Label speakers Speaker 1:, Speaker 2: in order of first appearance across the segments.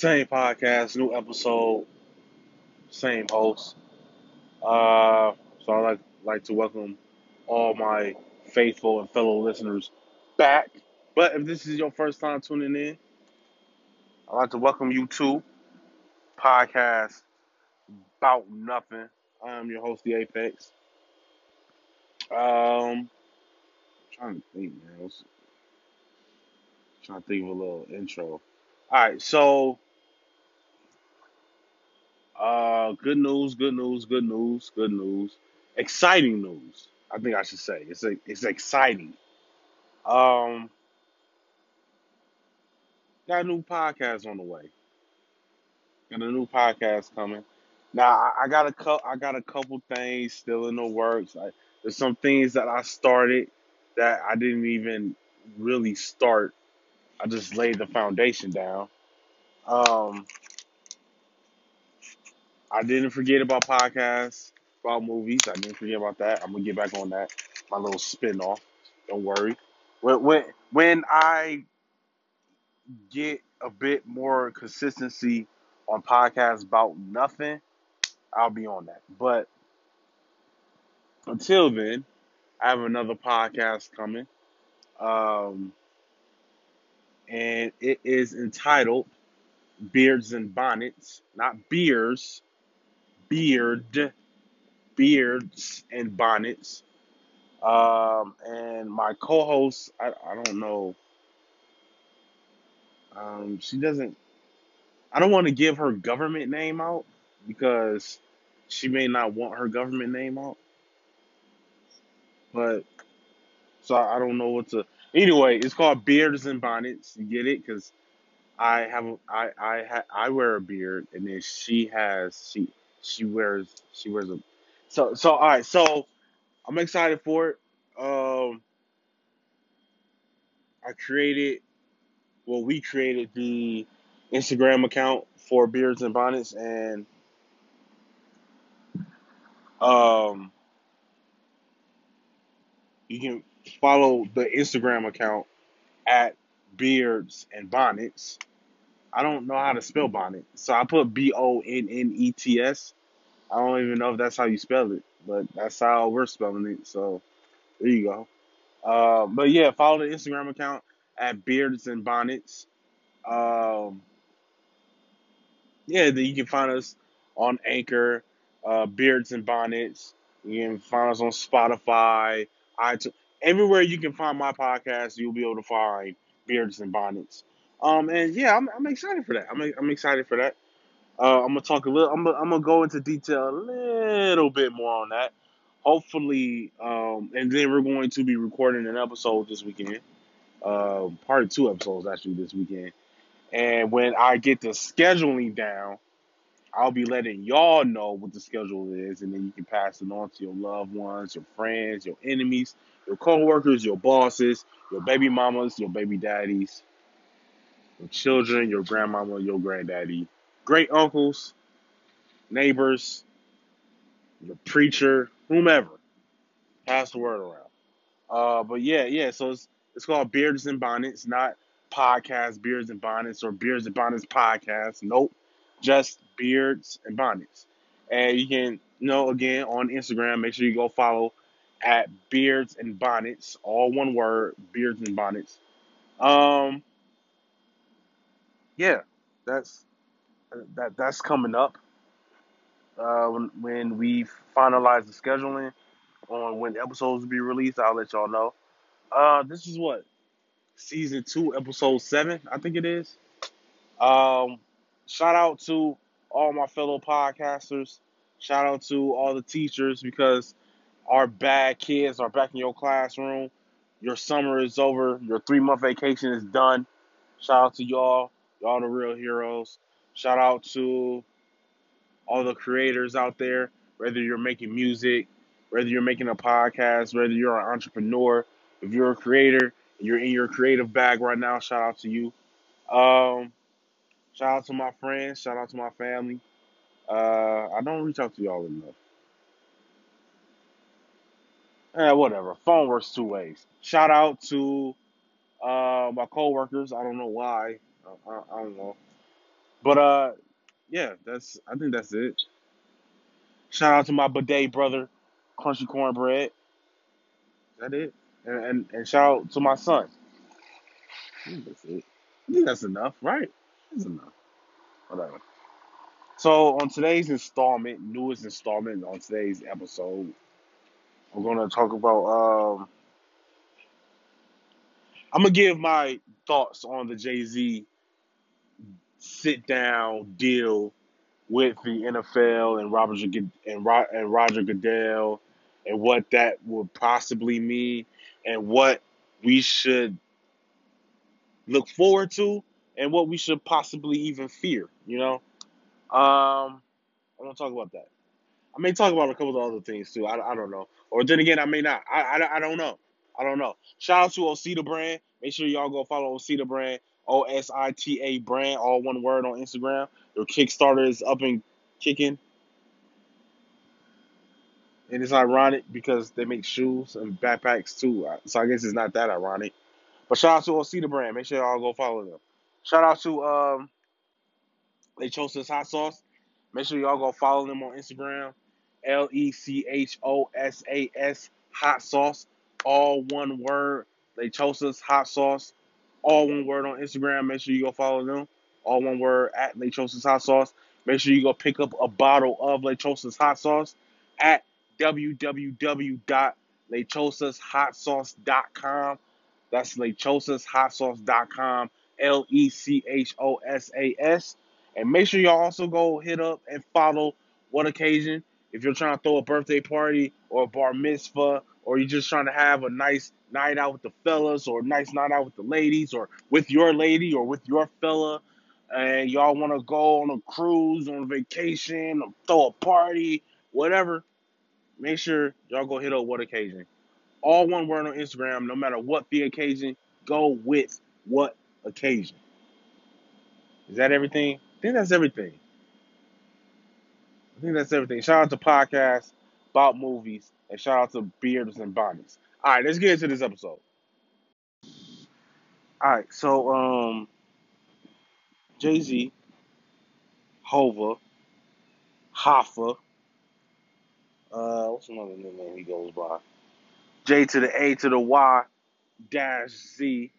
Speaker 1: Same podcast, new episode, same host. Uh, so I'd like, like to welcome all my faithful and fellow listeners back. But if this is your first time tuning in, I'd like to welcome you to podcast about nothing. I am your host, the Apex. Um, trying to think, man. I was trying to think of a little intro. All right, so uh, good news, good news, good news, good news, exciting news. I think I should say it's a, it's exciting. Um, got a new podcast on the way. Got a new podcast coming. Now I, I got a cou- I got a couple things still in the works. I, there's some things that I started that I didn't even really start. I just laid the foundation down. Um, I didn't forget about podcasts, about movies. I didn't forget about that. I'm gonna get back on that. My little spin off. Don't worry. When when when I get a bit more consistency on podcasts about nothing, I'll be on that. But until then, I have another podcast coming. Um, and it is entitled Beards and Bonnets, not beers, beard, beards and bonnets. Um, and my co-host, I, I don't know, um, she doesn't. I don't want to give her government name out because she may not want her government name out. But so I don't know what to. Anyway, it's called Beards and Bonnets. You get it? Because I have I I ha, I wear a beard, and then she has she she wears she wears a. So so all right. So I'm excited for it. Um, I created well, we created the Instagram account for Beards and Bonnets, and um, you can follow the Instagram account at Beards and Bonnets. I don't know how to spell bonnet, so I put B O N N E T S. I don't even know if that's how you spell it, but that's how we're spelling it. So there you go. Uh, but yeah, follow the Instagram account at Beards and Bonnets. Um, yeah, then you can find us on Anchor, uh, Beards and Bonnets. You can find us on Spotify, iTunes, everywhere you can find my podcast. You'll be able to find Beards and Bonnets. Um, and yeah, I'm, I'm excited for that. I'm, I'm excited for that. Uh, I'm gonna talk a little. I'm gonna, I'm gonna go into detail a little bit more on that. Hopefully, um, and then we're going to be recording an episode this weekend. Uh, part of two episodes actually this weekend. And when I get the scheduling down, I'll be letting y'all know what the schedule is, and then you can pass it on to your loved ones, your friends, your enemies, your coworkers, your bosses, your baby mamas, your baby daddies, your children, your grandmama, your granddaddy, great uncles, neighbors, your preacher, whomever. Pass the word around. Uh, but yeah, yeah. So it's it's called Beards and Bonnets, not podcast Beards and Bonnets or Beards and Bonnets podcast. Nope, just Beards and Bonnets. And you can, you know, again on Instagram, make sure you go follow at Beards and Bonnets, all one word, Beards and Bonnets. Um, yeah, that's that that's coming up. Uh, when when we finalize the scheduling on when episodes will be released, I'll let y'all know. Uh, this is what season two, episode seven, I think it is. Um, shout out to all my fellow podcasters. Shout out to all the teachers because our bad kids are back in your classroom. Your summer is over. Your three month vacation is done. Shout out to y'all. Y'all the real heroes. Shout out to all the creators out there, whether you're making music, whether you're making a podcast, whether you're an entrepreneur, if you're a creator, you're in your creative bag right now, shout out to you. Um, shout out to my friends, shout out to my family. Uh, I don't reach out to y'all enough. Eh, whatever. Phone works two ways. Shout out to uh, my coworkers. I don't know why. I, I, I don't know. But uh, yeah, that's I think that's it. Shout out to my bidet brother, Crunchy Cornbread. Is that it? And, and and shout out to my son. That's it. I think that's enough, right? That's enough. Whatever. So on today's installment, newest installment on today's episode, we're gonna talk about. Um, I'm gonna give my thoughts on the Jay Z sit down deal with the NFL and Robert and, Ro- and Roger Goodell, and what that would possibly mean, and what we should look forward to, and what we should possibly even fear. You know, um, I want to talk about that. I may talk about a couple of other things too. I, I don't know, or then again, I may not. I, I, I don't know. I don't know. Shout out to Osita Brand. Make sure y'all go follow Osita Brand. O S I T A Brand, all one word on Instagram. Their Kickstarter is up and kicking. And it's ironic because they make shoes and backpacks too. So I guess it's not that ironic. But shout out to Osita Brand. Make sure y'all go follow them. Shout out to um Lechosas Hot Sauce. Make sure y'all go follow them on Instagram. L E C H O S A S Hot Sauce. All one word. They chose Lechosas Hot Sauce. All one word on Instagram. Make sure you go follow them. All one word at Lechosas Hot Sauce. Make sure you go pick up a bottle of Lechosas Hot Sauce at www.lechosashotsauce.com. That's lechosashotsauce.com. L E C H O S A S. And make sure y'all also go hit up and follow What Occasion. If you're trying to throw a birthday party or a bar mitzvah, or you're just trying to have a nice night out with the fellas, or a nice night out with the ladies, or with your lady, or with your fella, and y'all want to go on a cruise, on vacation, or throw a party, whatever, make sure y'all go hit up What Occasion. All one word on Instagram, no matter what the occasion, go with what occasion. Is that everything? I think that's everything. I think that's everything. Shout out to podcasts about movies and shout out to Beards and Bonnets. All right, let's get into this episode. All right, so um, Jay Z, Hova, Hoffa, uh, what's another new name he goes by? J to the A to the Y dash Z.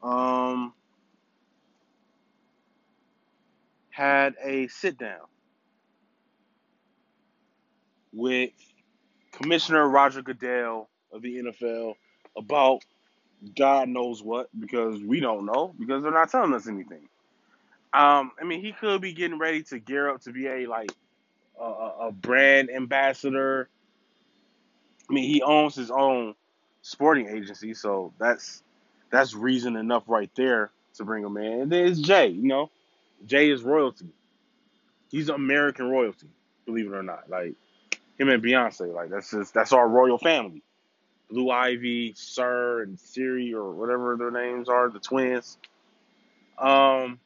Speaker 1: Um, had a sit down with Commissioner Roger Goodell of the NFL about God knows what because we don't know because they're not telling us anything. Um, I mean, he could be getting ready to gear up to be a like a, a brand ambassador. I mean, he owns his own sporting agency, so that's that's reason enough right there to bring him in. And then it's Jay, you know, Jay is royalty. He's American royalty, believe it or not. Like him and Beyonce, like that's just that's our royal family. Blue Ivy, Sir, and Siri, or whatever their names are, the twins. Um,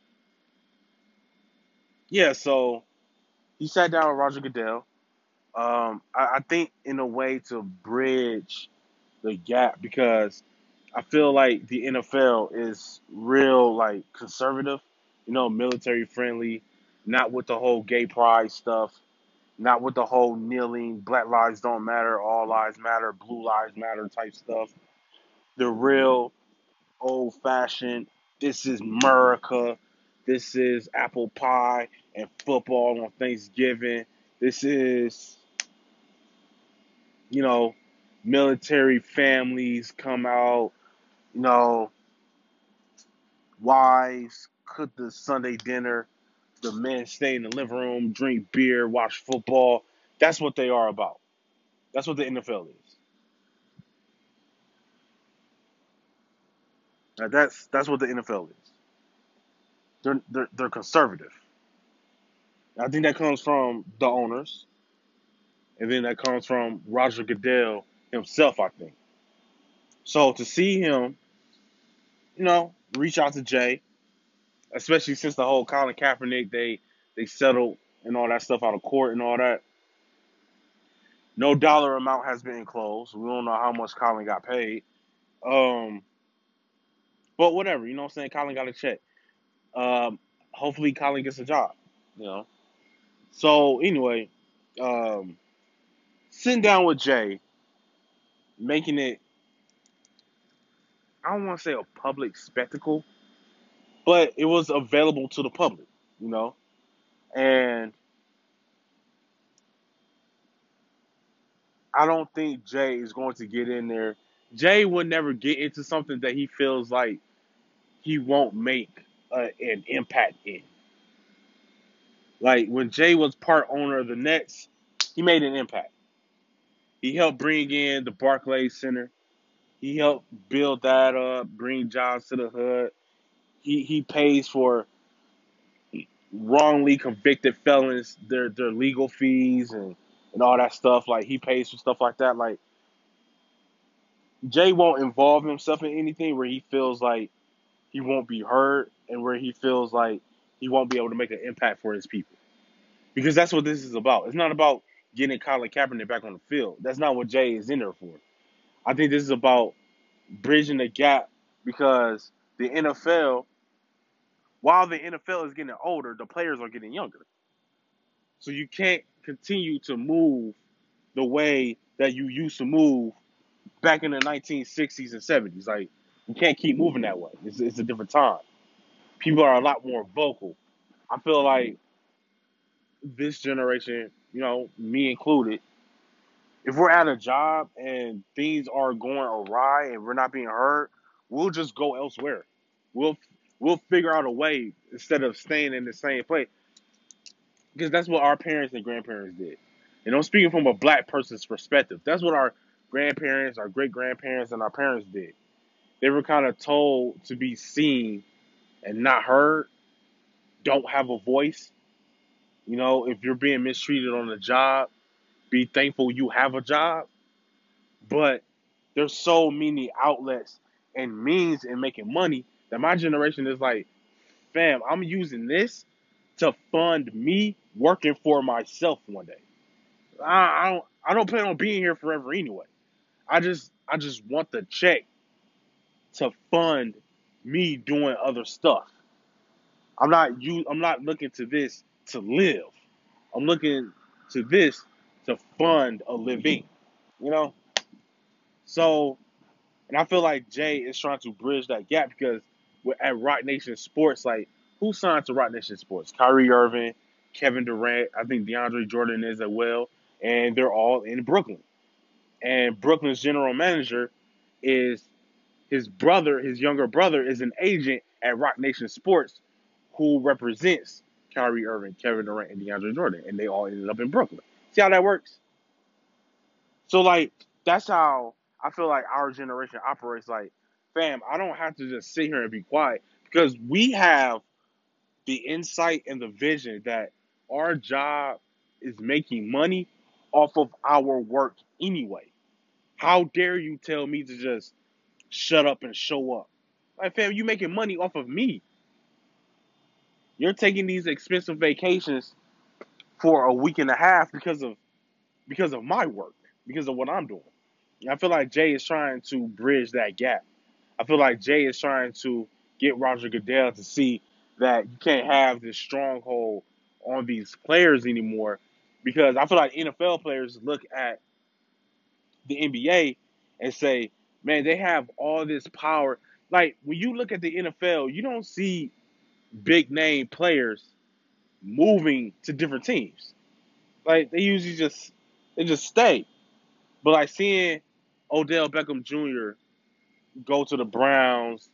Speaker 1: yeah, so he sat down with Roger Goodell. Um, I, I think in a way to bridge the gap because I feel like the NFL is real like conservative, you know, military friendly, not with the whole gay pride stuff, not with the whole kneeling, black lives don't matter, all lives matter, blue lives matter type stuff. The real old fashioned, this is America, this is apple pie and football on Thanksgiving. This is, you know, military families come out, you know, wives cook the Sunday dinner, the men stay in the living room, drink beer, watch football. That's what they are about. That's what the NFL is. Now that's that's what the NFL is. They're they're, they're conservative. I think that comes from the owners, and then that comes from Roger Goodell himself. I think. So to see him, you know, reach out to Jay, especially since the whole Colin Kaepernick they they settled and all that stuff out of court and all that. No dollar amount has been enclosed. We don't know how much Colin got paid. Um, but whatever, you know what I'm saying? Colin got a check. Um, hopefully, Colin gets a job. You know. So anyway, um, sitting down with Jay, making it. I don't want to say a public spectacle, but it was available to the public. You know, and I don't think Jay is going to get in there. Jay would never get into something that he feels like he won't make an impact in. Like when Jay was part owner of the Nets, he made an impact. He helped bring in the Barclays Center. He helped build that up, bring jobs to the hood. He he pays for wrongly convicted felons their their legal fees and and all that stuff. Like he pays for stuff like that. Like Jay won't involve himself in anything where he feels like he won't be heard and where he feels like he won't be able to make an impact for his people. Because that's what this is about. It's not about getting Colin Kaepernick back on the field. That's not what Jay is in there for. I think this is about bridging the gap because the NFL, while the NFL is getting older, the players are getting younger. So you can't continue to move the way that you used to move back in the 1960s and 70s. Like, you can't keep moving that way. It's, it's a different time. People are a lot more vocal. I feel like this generation, you know, me included, if we're at a job and things are going awry and we're not being heard, we'll just go elsewhere. We'll we'll figure out a way instead of staying in the same place because that's what our parents and grandparents did. And I'm speaking from a black person's perspective. That's what our grandparents, our great grandparents, and our parents did. They were kind of told to be seen and not heard, don't have a voice. You know, if you're being mistreated on the job, be thankful you have a job. But there's so many outlets and means in making money that my generation is like, fam, I'm using this to fund me working for myself one day. I, I don't I don't plan on being here forever anyway. I just I just want the check to fund me doing other stuff. I'm not you I'm not looking to this to live. I'm looking to this to fund a living. You know? So and I feel like Jay is trying to bridge that gap because at Roc Nation Sports, like who signed to Roc Nation Sports? Kyrie Irving, Kevin Durant, I think DeAndre Jordan is as well, and they're all in Brooklyn. And Brooklyn's general manager is his brother, his younger brother, is an agent at Roc Nation Sports who represents Kyrie Irving, Kevin Durant, and DeAndre Jordan, and they all ended up in Brooklyn. See how that works? So like that's how I feel like our generation operates. Like, fam, I don't have to just sit here and be quiet because we have the insight and the vision that our job is making money off of our work anyway. How dare you tell me to just shut up and show up? Like, fam, you making money off of me. You're taking these expensive vacations for a week and a half because of because of my work, because of what I'm doing. And I feel like Jay is trying to bridge that gap. I feel like Jay is trying to get Roger Goodell to see that you can't have this stronghold on these players anymore because I feel like NFL players look at the NBA and say, man, they have all this power. Like when you look at the NFL, you don't see big name players moving to different teams. Like they usually just they just stay. But like seeing Odell Beckham Jr. go to the Browns,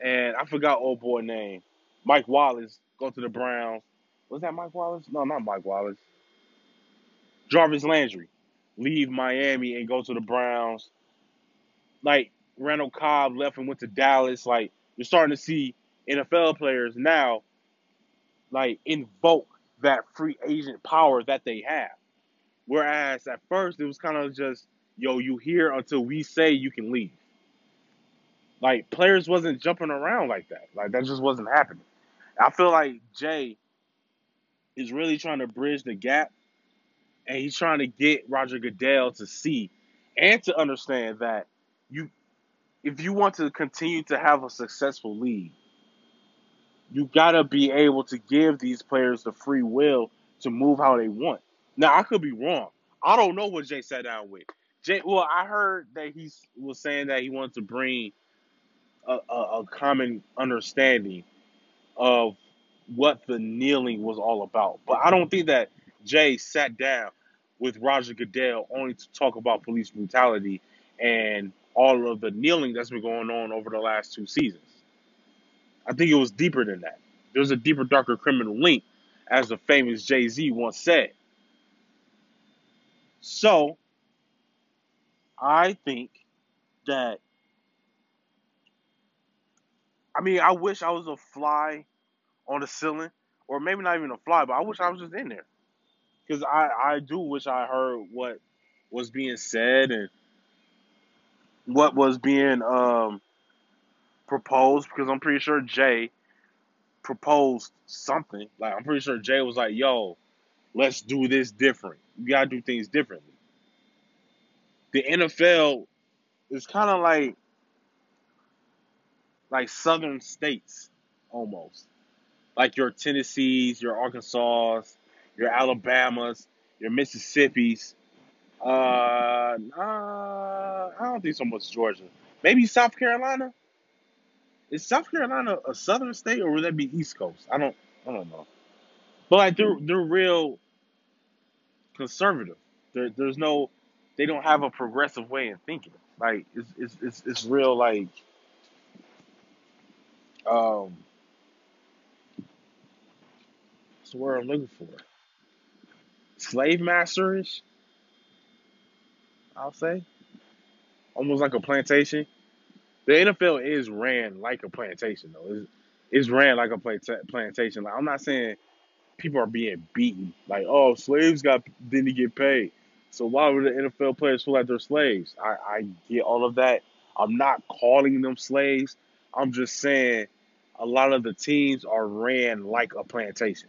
Speaker 1: and I forgot old boy name, Mike Wallace go to the Browns. Was that Mike Wallace? No, not Mike Wallace. Jarvis Landry leave Miami and go to the Browns. Like Randall Cobb left and went to Dallas. Like you're starting to see NFL players now like invoke that free agent power that they have. Whereas at first it was kind of just, yo, you here until we say you can leave. Like players wasn't jumping around like that. Like that just wasn't happening. I feel like Jay is really trying to bridge the gap and he's trying to get Roger Goodell to see and to understand that you if you want to continue to have a successful league, you gotta be able to give these players the free will to move how they want. Now I could be wrong. I don't know what Jay sat down with. Jay, well, I heard that he was saying that he wanted to bring a, a, a common understanding of what the kneeling was all about. But I don't think that Jay sat down with Roger Goodell only to talk about police brutality and all of the kneeling that's been going on over the last two seasons. I think it was deeper than that. There's a deeper, darker criminal link, as the famous Jay Z once said. So, I think that, I mean, I wish I was a fly on the ceiling, or maybe not even a fly, but I wish I was just in there. Because I, I do wish I heard what was being said and what was being um, proposed, because I'm pretty sure Jay proposed something. Like, I'm pretty sure Jay was like, yo, let's do this different. You gotta do things differently. The NFL is kind of like like southern states almost like your Tennessees, your Arkansas, your Alabamas, your Mississippis. Uh, uh, I don't think so much Georgia. Maybe South Carolina. Is South Carolina a southern state or would that be East Coast? I don't, I don't know. But like they're they're real conservative. There, there's no, they don't have a progressive way of thinking. Like it's it's it's, it's real like um That's the word I'm looking for. Slave masterish, I'll say. Almost like a plantation. The NFL is ran like a plantation, though. It's, it's ran like a plantation. Like I'm not saying people are being beaten. Like, oh, slaves got didn't get paid. So why would the NFL players feel like they're slaves? I, I get all of that. I'm not calling them slaves. I'm just saying a lot of the teams are ran like a plantation.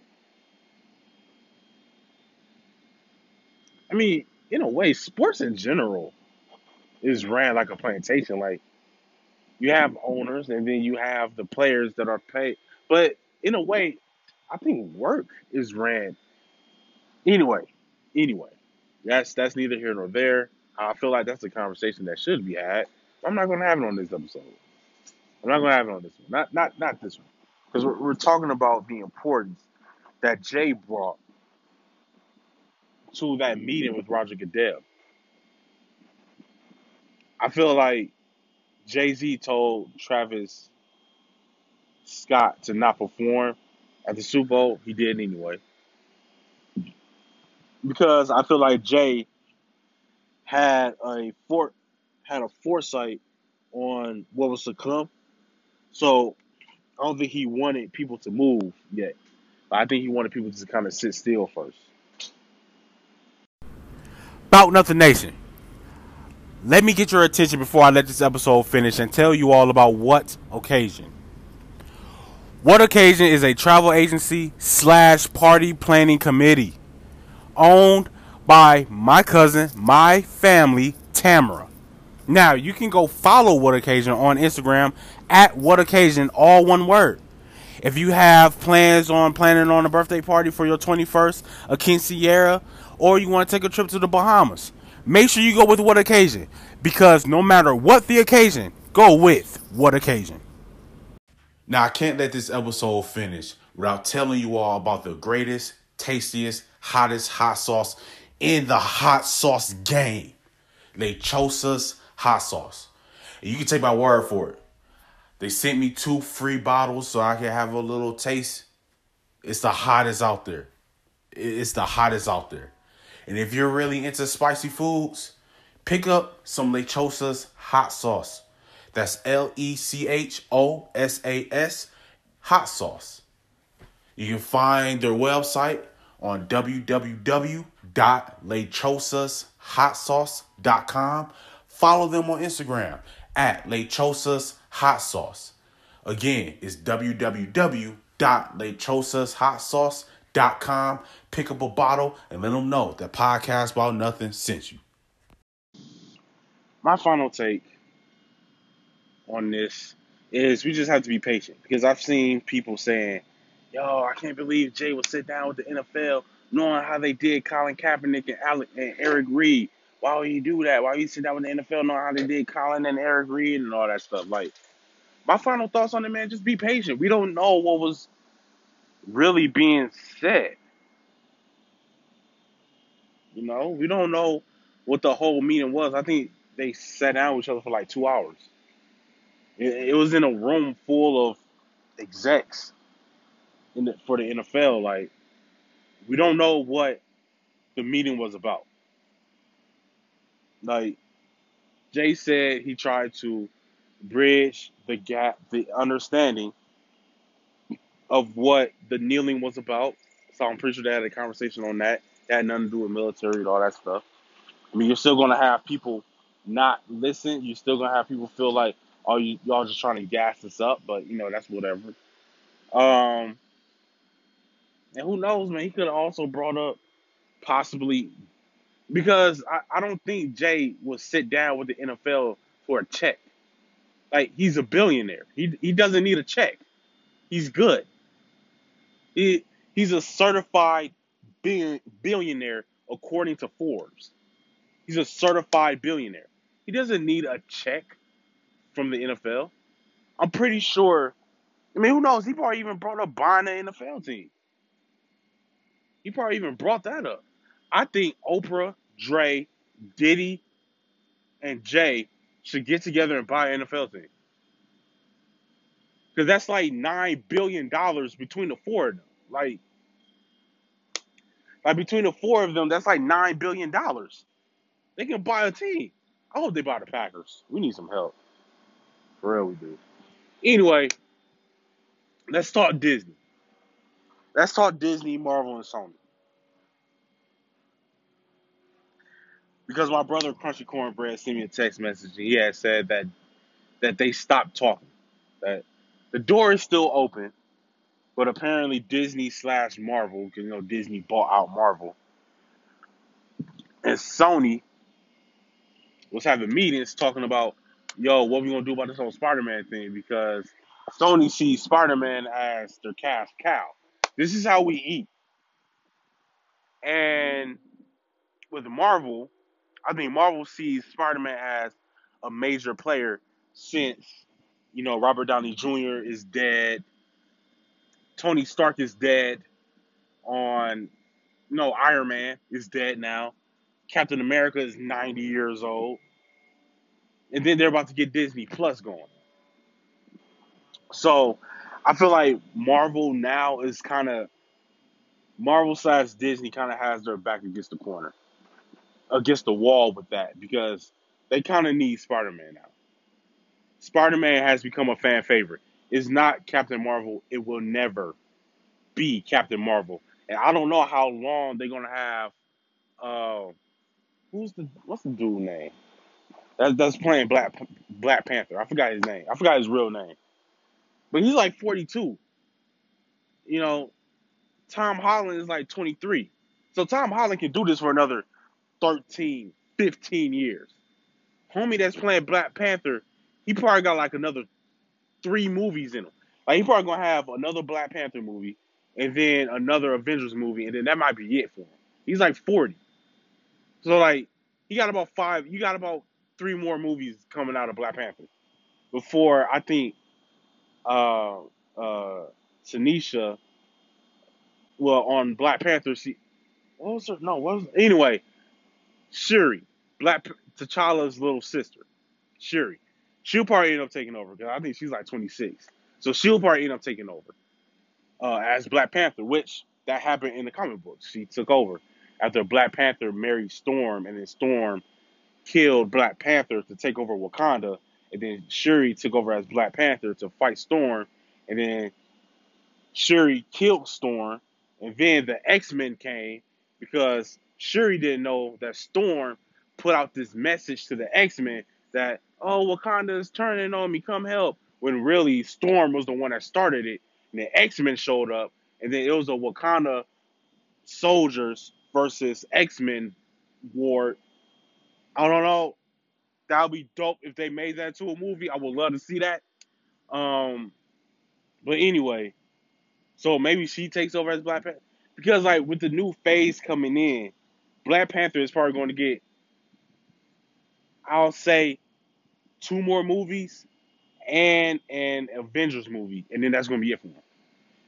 Speaker 1: I mean, in a way, sports in general is ran like a plantation. Like you have owners, and then you have the players that are paid. But in a way, I think work is ran. Anyway, anyway, that's that's neither here nor there. I feel like that's a conversation that should be had. I'm not going to have it on this episode. I'm not to have it on this one. Not not not this one, because we're, we're talking about the importance that Jay brought to that meeting with Roger Goodell. I feel like Jay Z told Travis Scott to not perform at the Super Bowl. He did anyway. Because I feel like Jay had a for had a foresight on what was to come. So I don't think he wanted people to move yet. I think he wanted people to kind of sit still first.
Speaker 2: About Nothing Nation. Let me get your attention before I let this episode finish and tell you all about What Occasion. What Occasion is a travel agency slash party planning committee owned by my cousin, my family, Tamara. Now, you can go follow What Occasion on Instagram at What Occasion, all one word. If you have plans on planning on a birthday party for your 21st, a quinceañera, or you want to take a trip to the Bahamas, make sure you go with what occasion. Because no matter what the occasion, go with what occasion. Now, I can't let this episode finish without telling you all about the greatest, tastiest, hottest hot sauce in the hot sauce game. Lechosa's hot sauce. You can take my word for it. They sent me two free bottles so I can have a little taste. It's the hottest out there. It's the hottest out there. And if you're really into spicy foods, pick up some Lechosa's hot sauce. That's L E C H O S A S hot sauce. You can find their website on www.lechosashotsauce.com. Follow them on Instagram at Lechosas Hot Sauce. Again, it's www.lechosashotsauce.com. Pick up a bottle and let them know that Podcast About Nothing sent you.
Speaker 1: My final take on this is we just have to be patient because I've seen people saying, "Yo, I can't believe Jay will sit down with the NFL, knowing how they did Colin Kaepernick and, Alec, and Eric Reid. Why would he do that? Why would he sit down with the NFL, knowing how they did Colin and Eric Reid and all that stuff?" Like my final thoughts on it, man, just be patient. We don't know what was really being said. You know, we don't know what the whole meeting was. I think they sat down with each other for like two hours. It, it was in a room full of execs in the, for the NFL. Like, we don't know what the meeting was about. Like, Jay said he tried to bridge the gap, the understanding of what the kneeling was about. So I'm pretty sure they had a conversation on that. It had nothing to do with military and all that stuff. I mean, you're still gonna have people not listen. You're still gonna have people feel like, oh, you y'all just trying to gas us up, but you know that's whatever. Um, and who knows, man? He could have also brought up possibly because I, I don't think Jay would sit down with the NFL for a check. Like he's a billionaire. He he doesn't need a check. He's good. He he's a certified billionaire according to Forbes. He's a certified billionaire. He doesn't need a check from the NFL. I'm pretty sure. I mean, who knows? He probably even brought up buying the NFL team. He probably even brought that up. I think Oprah, Dre, Diddy, and Jay should get together and buy an NFL team. Because that's like nine billion dollars between the four of them. Like, like between the four of them, that's like nine billion dollars. They can buy a team. I hope they buy the Packers. We need some help. For real, we do. Anyway, let's talk Disney. Let's talk Disney, Marvel, and Sony. Because my brother Crunchy Cornbread sent me a text message and he had said that that they stopped talking. That the door is still open, but apparently Disney slash Marvel, because you know Disney bought out Marvel, and Sony was having meetings talking about, yo, what we gonna do about this whole Spider-Man thing? Because Sony sees Spider-Man as their cash cow. This is how we eat. And with Marvel, I think Marvel sees Spider-Man as a major player since, you know, Robert Downey Jr. is dead, Tony Stark is dead, on no Iron Man is dead now, Captain America is 90 years old, and then they're about to get Disney Plus going. So I feel like Marvel now is kind of Marvel slash Disney kind of has their back against the corner, against the wall with that because they kind of need Spider Man now. Spider Man has become a fan favorite. It's not Captain Marvel. It will never be Captain Marvel. And I don't know how long they're gonna have. Uh, who's the what's the dude name? That, that's playing Black Black Panther. I forgot his name. I forgot his real name. But he's like 42. You know, Tom Holland is like 23. So Tom Holland can do this for another 13, 15 years. Homie that's playing Black Panther, he probably got like another three movies in him. Like he probably gonna have another Black Panther movie and then another Avengers movie, and then that might be it for him. He's like 40. So like he got about five, you got about three more movies coming out of Black Panther before I think uh uh Tanisha well on Black Panther she what was her no what was anyway Shuri Black T'Challa's little sister Shuri. She'll probably end up taking over because I think she's like 26 so she'll probably end up taking over uh as Black Panther which that happened in the comic books. She took over after Black Panther married Storm and then Storm killed Black Panther to take over Wakanda and then Shuri took over as Black Panther to fight Storm, and then Shuri killed Storm, and then the X Men came because Shuri didn't know that Storm put out this message to the X Men that oh Wakanda is turning on me, come help. When really Storm was the one that started it, and the X Men showed up, and then it was a Wakanda soldiers versus X Men war. I don't know. That would be dope if they made that to a movie. I would love to see that. Um, but anyway, so maybe she takes over as Black Panther because like with the new phase coming in, Black Panther is probably going to get, I'll say, two more movies and an Avengers movie, and then that's going to be it for him.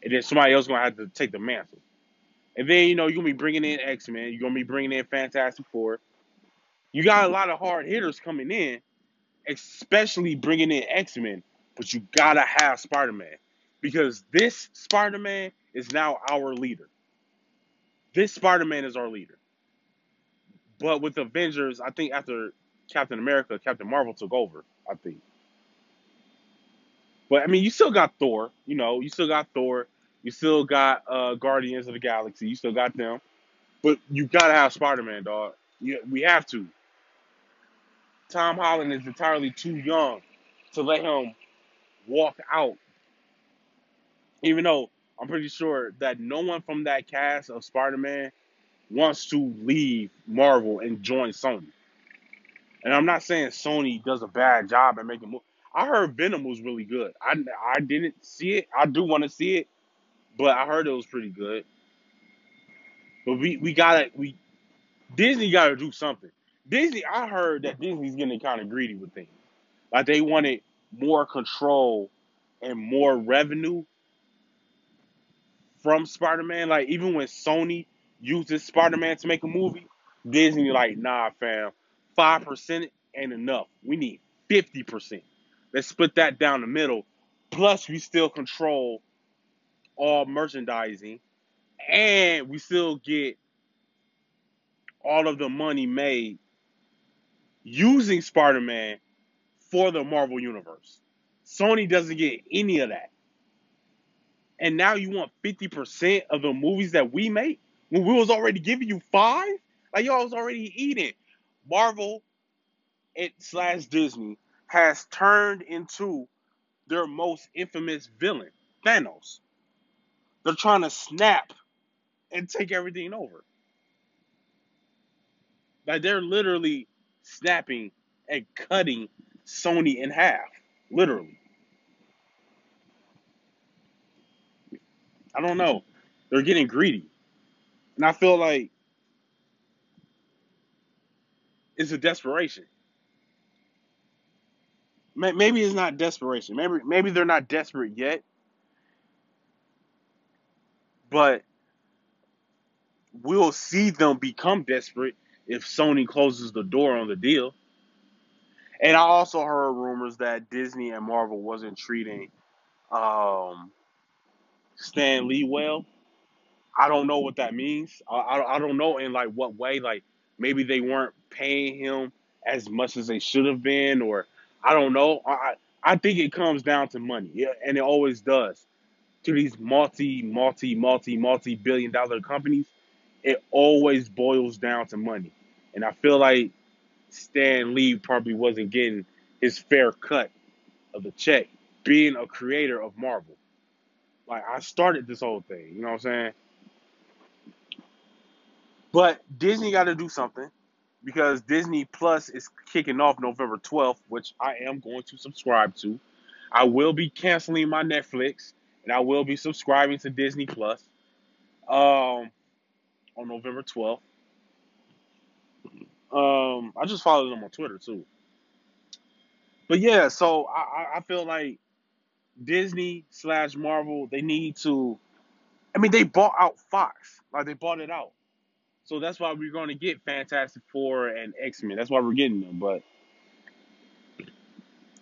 Speaker 1: And then somebody else going to have to take the mantle. And then you know you're gonna be bringing in X Men, you're gonna be bringing in Fantastic Four. You got a lot of hard hitters coming in, especially bringing in X Men. But you gotta have Spider Man because this Spider Man is now our leader. This Spider Man is our leader. But with Avengers, I think after Captain America, Captain Marvel took over. I think. But I mean, you still got Thor. You know, you still got Thor. You still got uh, Guardians of the Galaxy. You still got them. But you gotta have Spider Man, dog. We have to. Tom Holland is entirely too young to let him walk out. Even though I'm pretty sure that no one from that cast of Spider Man wants to leave Marvel and join Sony. And I'm not saying Sony does a bad job at making movies. I heard Venom was really good. I, I didn't see it. I do want to see it, but I heard it was pretty good. But we, we gotta we Disney gotta do something. Disney I heard that Disney's getting kind of greedy with things. Like they wanted more control and more revenue from Spider-Man. Like even when Sony uses Spider-Man to make a movie, Disney like, nah fam, five percent ain't enough. We need fifty percent. Let's split that down the middle. Plus we still control all merchandising and we still get all of the money made using Spider-Man for the Marvel Universe. Sony doesn't get any of that. And now you want 50% of the movies that we make when we was already giving you five? Like y'all was already eating. Marvel it slash Disney has turned into their most infamous villain, Thanos. They're trying to snap and take everything over. Like they're literally snapping and cutting Sony in half. Literally. I don't know. They're getting greedy. And I feel like it's a desperation. Maybe it's not desperation. Maybe maybe they're not desperate yet. But we'll see them become desperate if Sony closes the door on the deal. And I also heard rumors that Disney and Marvel wasn't treating um, Stan Lee well. I don't know what that means. I, I, I don't know in like what way. Like maybe they weren't paying him as much as they should have been, or I don't know. I I think it comes down to money, yeah, and it always does. To these multi, multi, multi, multi billion dollar companies, it always boils down to money. And I feel like Stan Lee probably wasn't getting his fair cut of the check, being a creator of Marvel. Like I started this whole thing, you know what I'm saying? But Disney got to do something because Disney Plus is kicking off November 12th, which I am going to subscribe to. I will be canceling my Netflix and I will be subscribing to Disney Plus um, on November 12th. Um, I just followed them on Twitter too. But yeah, so I, I feel like Disney slash Marvel, they need to. I mean, they bought out Fox, like they bought it out. So that's why we're going to get Fantastic Four and X Men. That's why we're getting them. But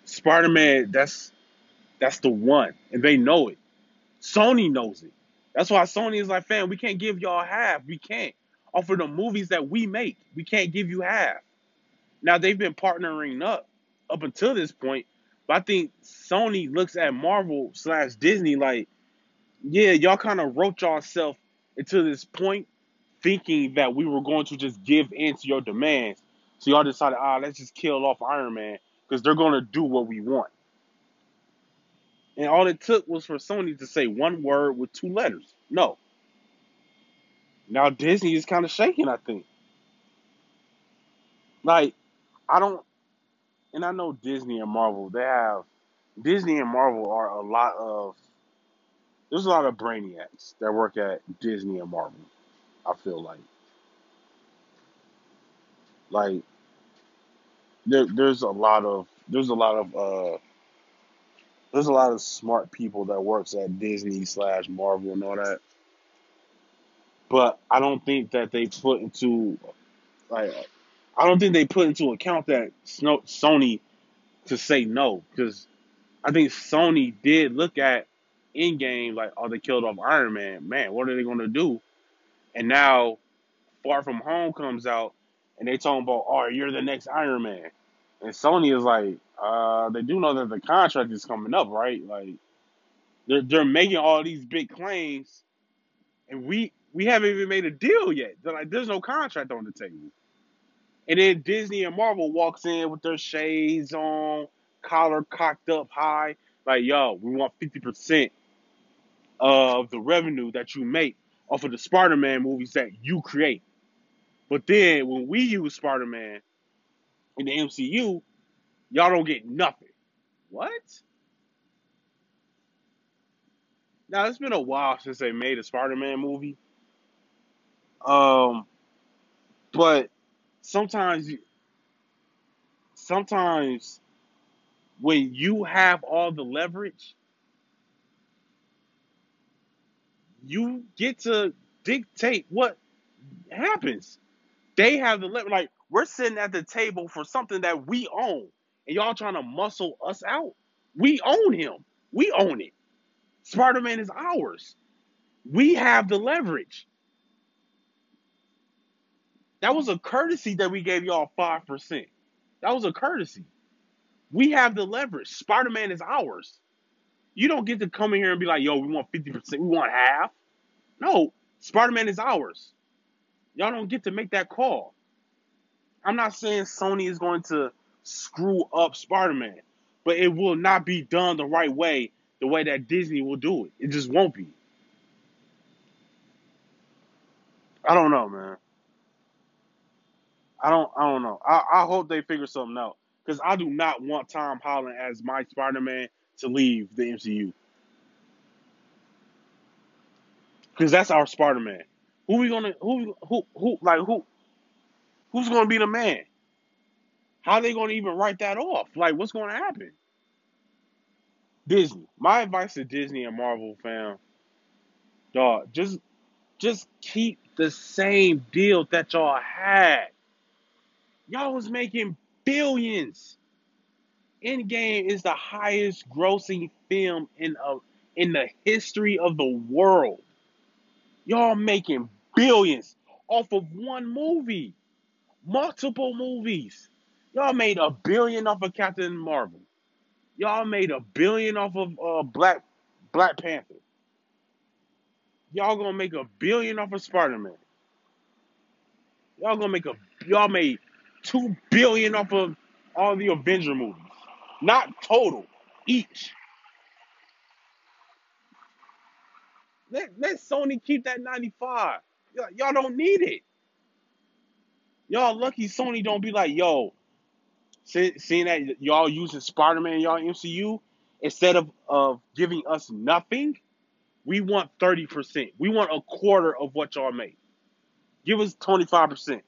Speaker 1: Spider Man, that's that's the one, and they know it. Sony knows it. That's why Sony is like, fam, we can't give y'all half. We can't offer the movies that we make. We can't give you half. Now they've been partnering up up until this point, but I think Sony looks at Marvel slash Disney like, yeah, y'all kind of wrote yourself into this point, thinking that we were going to just give in to your demands. So y'all decided, ah, let's just kill off Iron Man because they're gonna do what we want. And all it took was for Sony to say one word with two letters. No. Now Disney is kind of shaking, I think. Like, I don't, and I know Disney and Marvel, they have Disney and Marvel are a lot of there's a lot of brainiacs that work at Disney and Marvel. I feel like. Like there, there's a lot of there's a lot of uh there's a lot of smart people that works at Disney slash Marvel and all that. But I don't think that they put into like I don't think they put into account that Sony to say no. Because I think Sony did look at Endgame like oh they killed off Iron Man. Man what are they gonna do and now Far From Home comes out and they talking about oh you're the next Iron Man. And Sony is like uh they do know that the contract is coming up right? Like they're they're making all these big claims and we we haven't even made a deal yet. They're like there's no contract on the table. And then Disney and Marvel walks in with their shades on, collar cocked up high, like, yo, we want 50% of the revenue that you make off of the Spider-Man movies that you create. But then when we use Spider-Man in the MCU, y'all don't get nothing. What? Now it's been a while since they made a Spider-Man movie. Um, but sometimes, sometimes when you have all the leverage, you get to dictate what happens. They have the. Like we're sitting at the table for something that we own, and y'all trying to muscle us out. We own him. We own it. Spider Man is ours. We have the leverage. That was a courtesy that we gave y'all five percent. That was a courtesy. We have the leverage. Spider Man is ours. You don't get to come in here and be like, "Yo, we want fifty percent. We want half." No, Spider Man is ours. Y'all don't get to make that call. I'm not saying Sony is going to screw up Spider Man, but it will not be done the right way, the way that Disney will do it. It just won't be. I don't know, man. I don't. I don't know. I, I hope they figure something out because I do not want Tom Holland as my Spider Man to leave the MCU because that's our Spider Man. Who we gonna who who who like who who's gonna be the man? How they gonna even write that off? Like what's gonna happen? Disney. My advice to Disney and Marvel fam, dog, just just keep the same deal that y'all had. Y'all was making billions. Endgame is the highest grossing film in a in the history of the world. Y'all making billions off of one movie, multiple movies. Y'all made a billion off of Captain Marvel. Y'all made a billion off of uh, Black Black Panther. Y'all gonna make a billion off of Spider Man. Y'all gonna make a y'all made two billion off of all the Avenger movies, not total, each. Let let Sony keep that ninety five. Y'all, y'all don't need it. Y'all lucky Sony don't be like, yo, see, seeing that y'all using Spider Man y'all MCU instead of of giving us nothing, we want thirty percent. We want a quarter of what y'all make. Give us twenty five percent.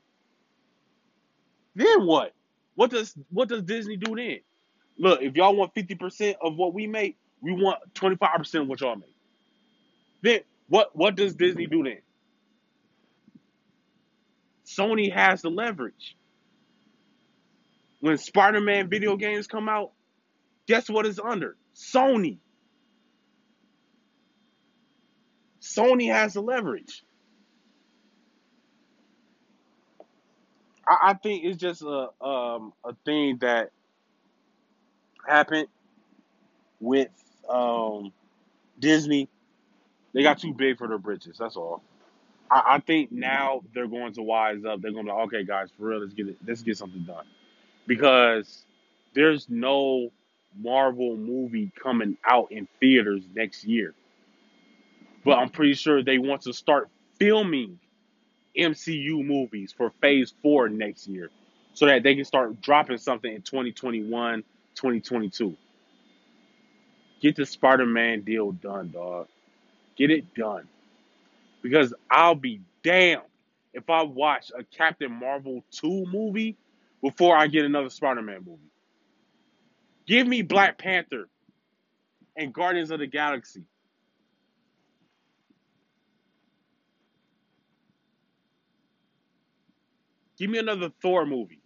Speaker 1: Then what? What does what does Disney do then? Look, if y'all want fifty percent of what we make, we want twenty five percent of what y'all make. Then what what does Disney do then? Sony has the leverage. When Spider-Man video games come out, guess what is under? Sony. Sony has the leverage. I, I think it's just a um a thing that happened with um Disney. They got too big for their britches. That's all. I, I think now they're going to wise up. They're going to be like, okay, guys, for real, let's get it. Let's get something done because there's no Marvel movie coming out in theaters next year. But I'm pretty sure they want to start filming MCU movies for Phase 4 next year so that they can start dropping something in 2021, 2022. Get the Spider Man deal done, dog. Get it done. Because I'll be damned if I watch a Captain Marvel 2 movie before I get another Spider Man movie. Give me Black Panther and Guardians of the Galaxy. Give me another Thor movie.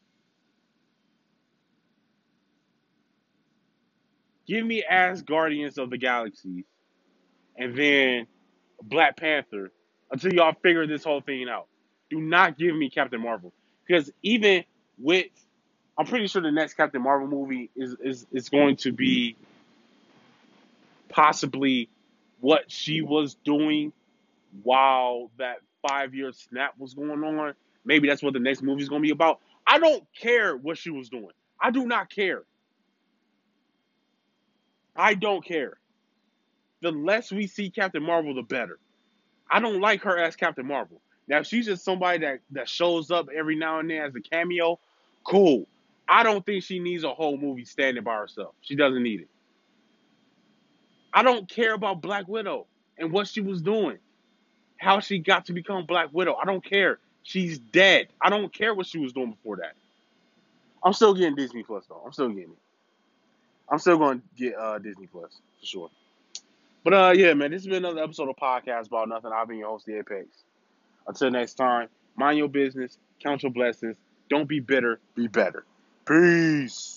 Speaker 1: Give me as Guardians of the Galaxy and then Black Panther until y'all figure this whole thing out. Do not give me Captain Marvel. Because even with I'm pretty sure the next Captain Marvel movie is is, is going to be possibly what she was doing while that five year snap was going on. Maybe that's what the next movie is going to be about. I don't care what she was doing. I do not care. I don't care. The less we see Captain Marvel, the better. I don't like her as Captain Marvel. Now, if she's just somebody that, that shows up every now and then as a cameo, cool. I don't think she needs a whole movie standing by herself. She doesn't need it. I don't care about Black Widow and what she was doing, how she got to become Black Widow. I don't care. She's dead. I don't care what she was doing before that. I'm still getting Disney Plus though. I'm still getting it. I'm still going to get uh, Disney Plus for sure. But uh, yeah, man, this has been another episode of Podcast About Nothing. I've been your host, The Apex. Until next time, mind your business, count your blessings. Don't be bitter, be better. Peace.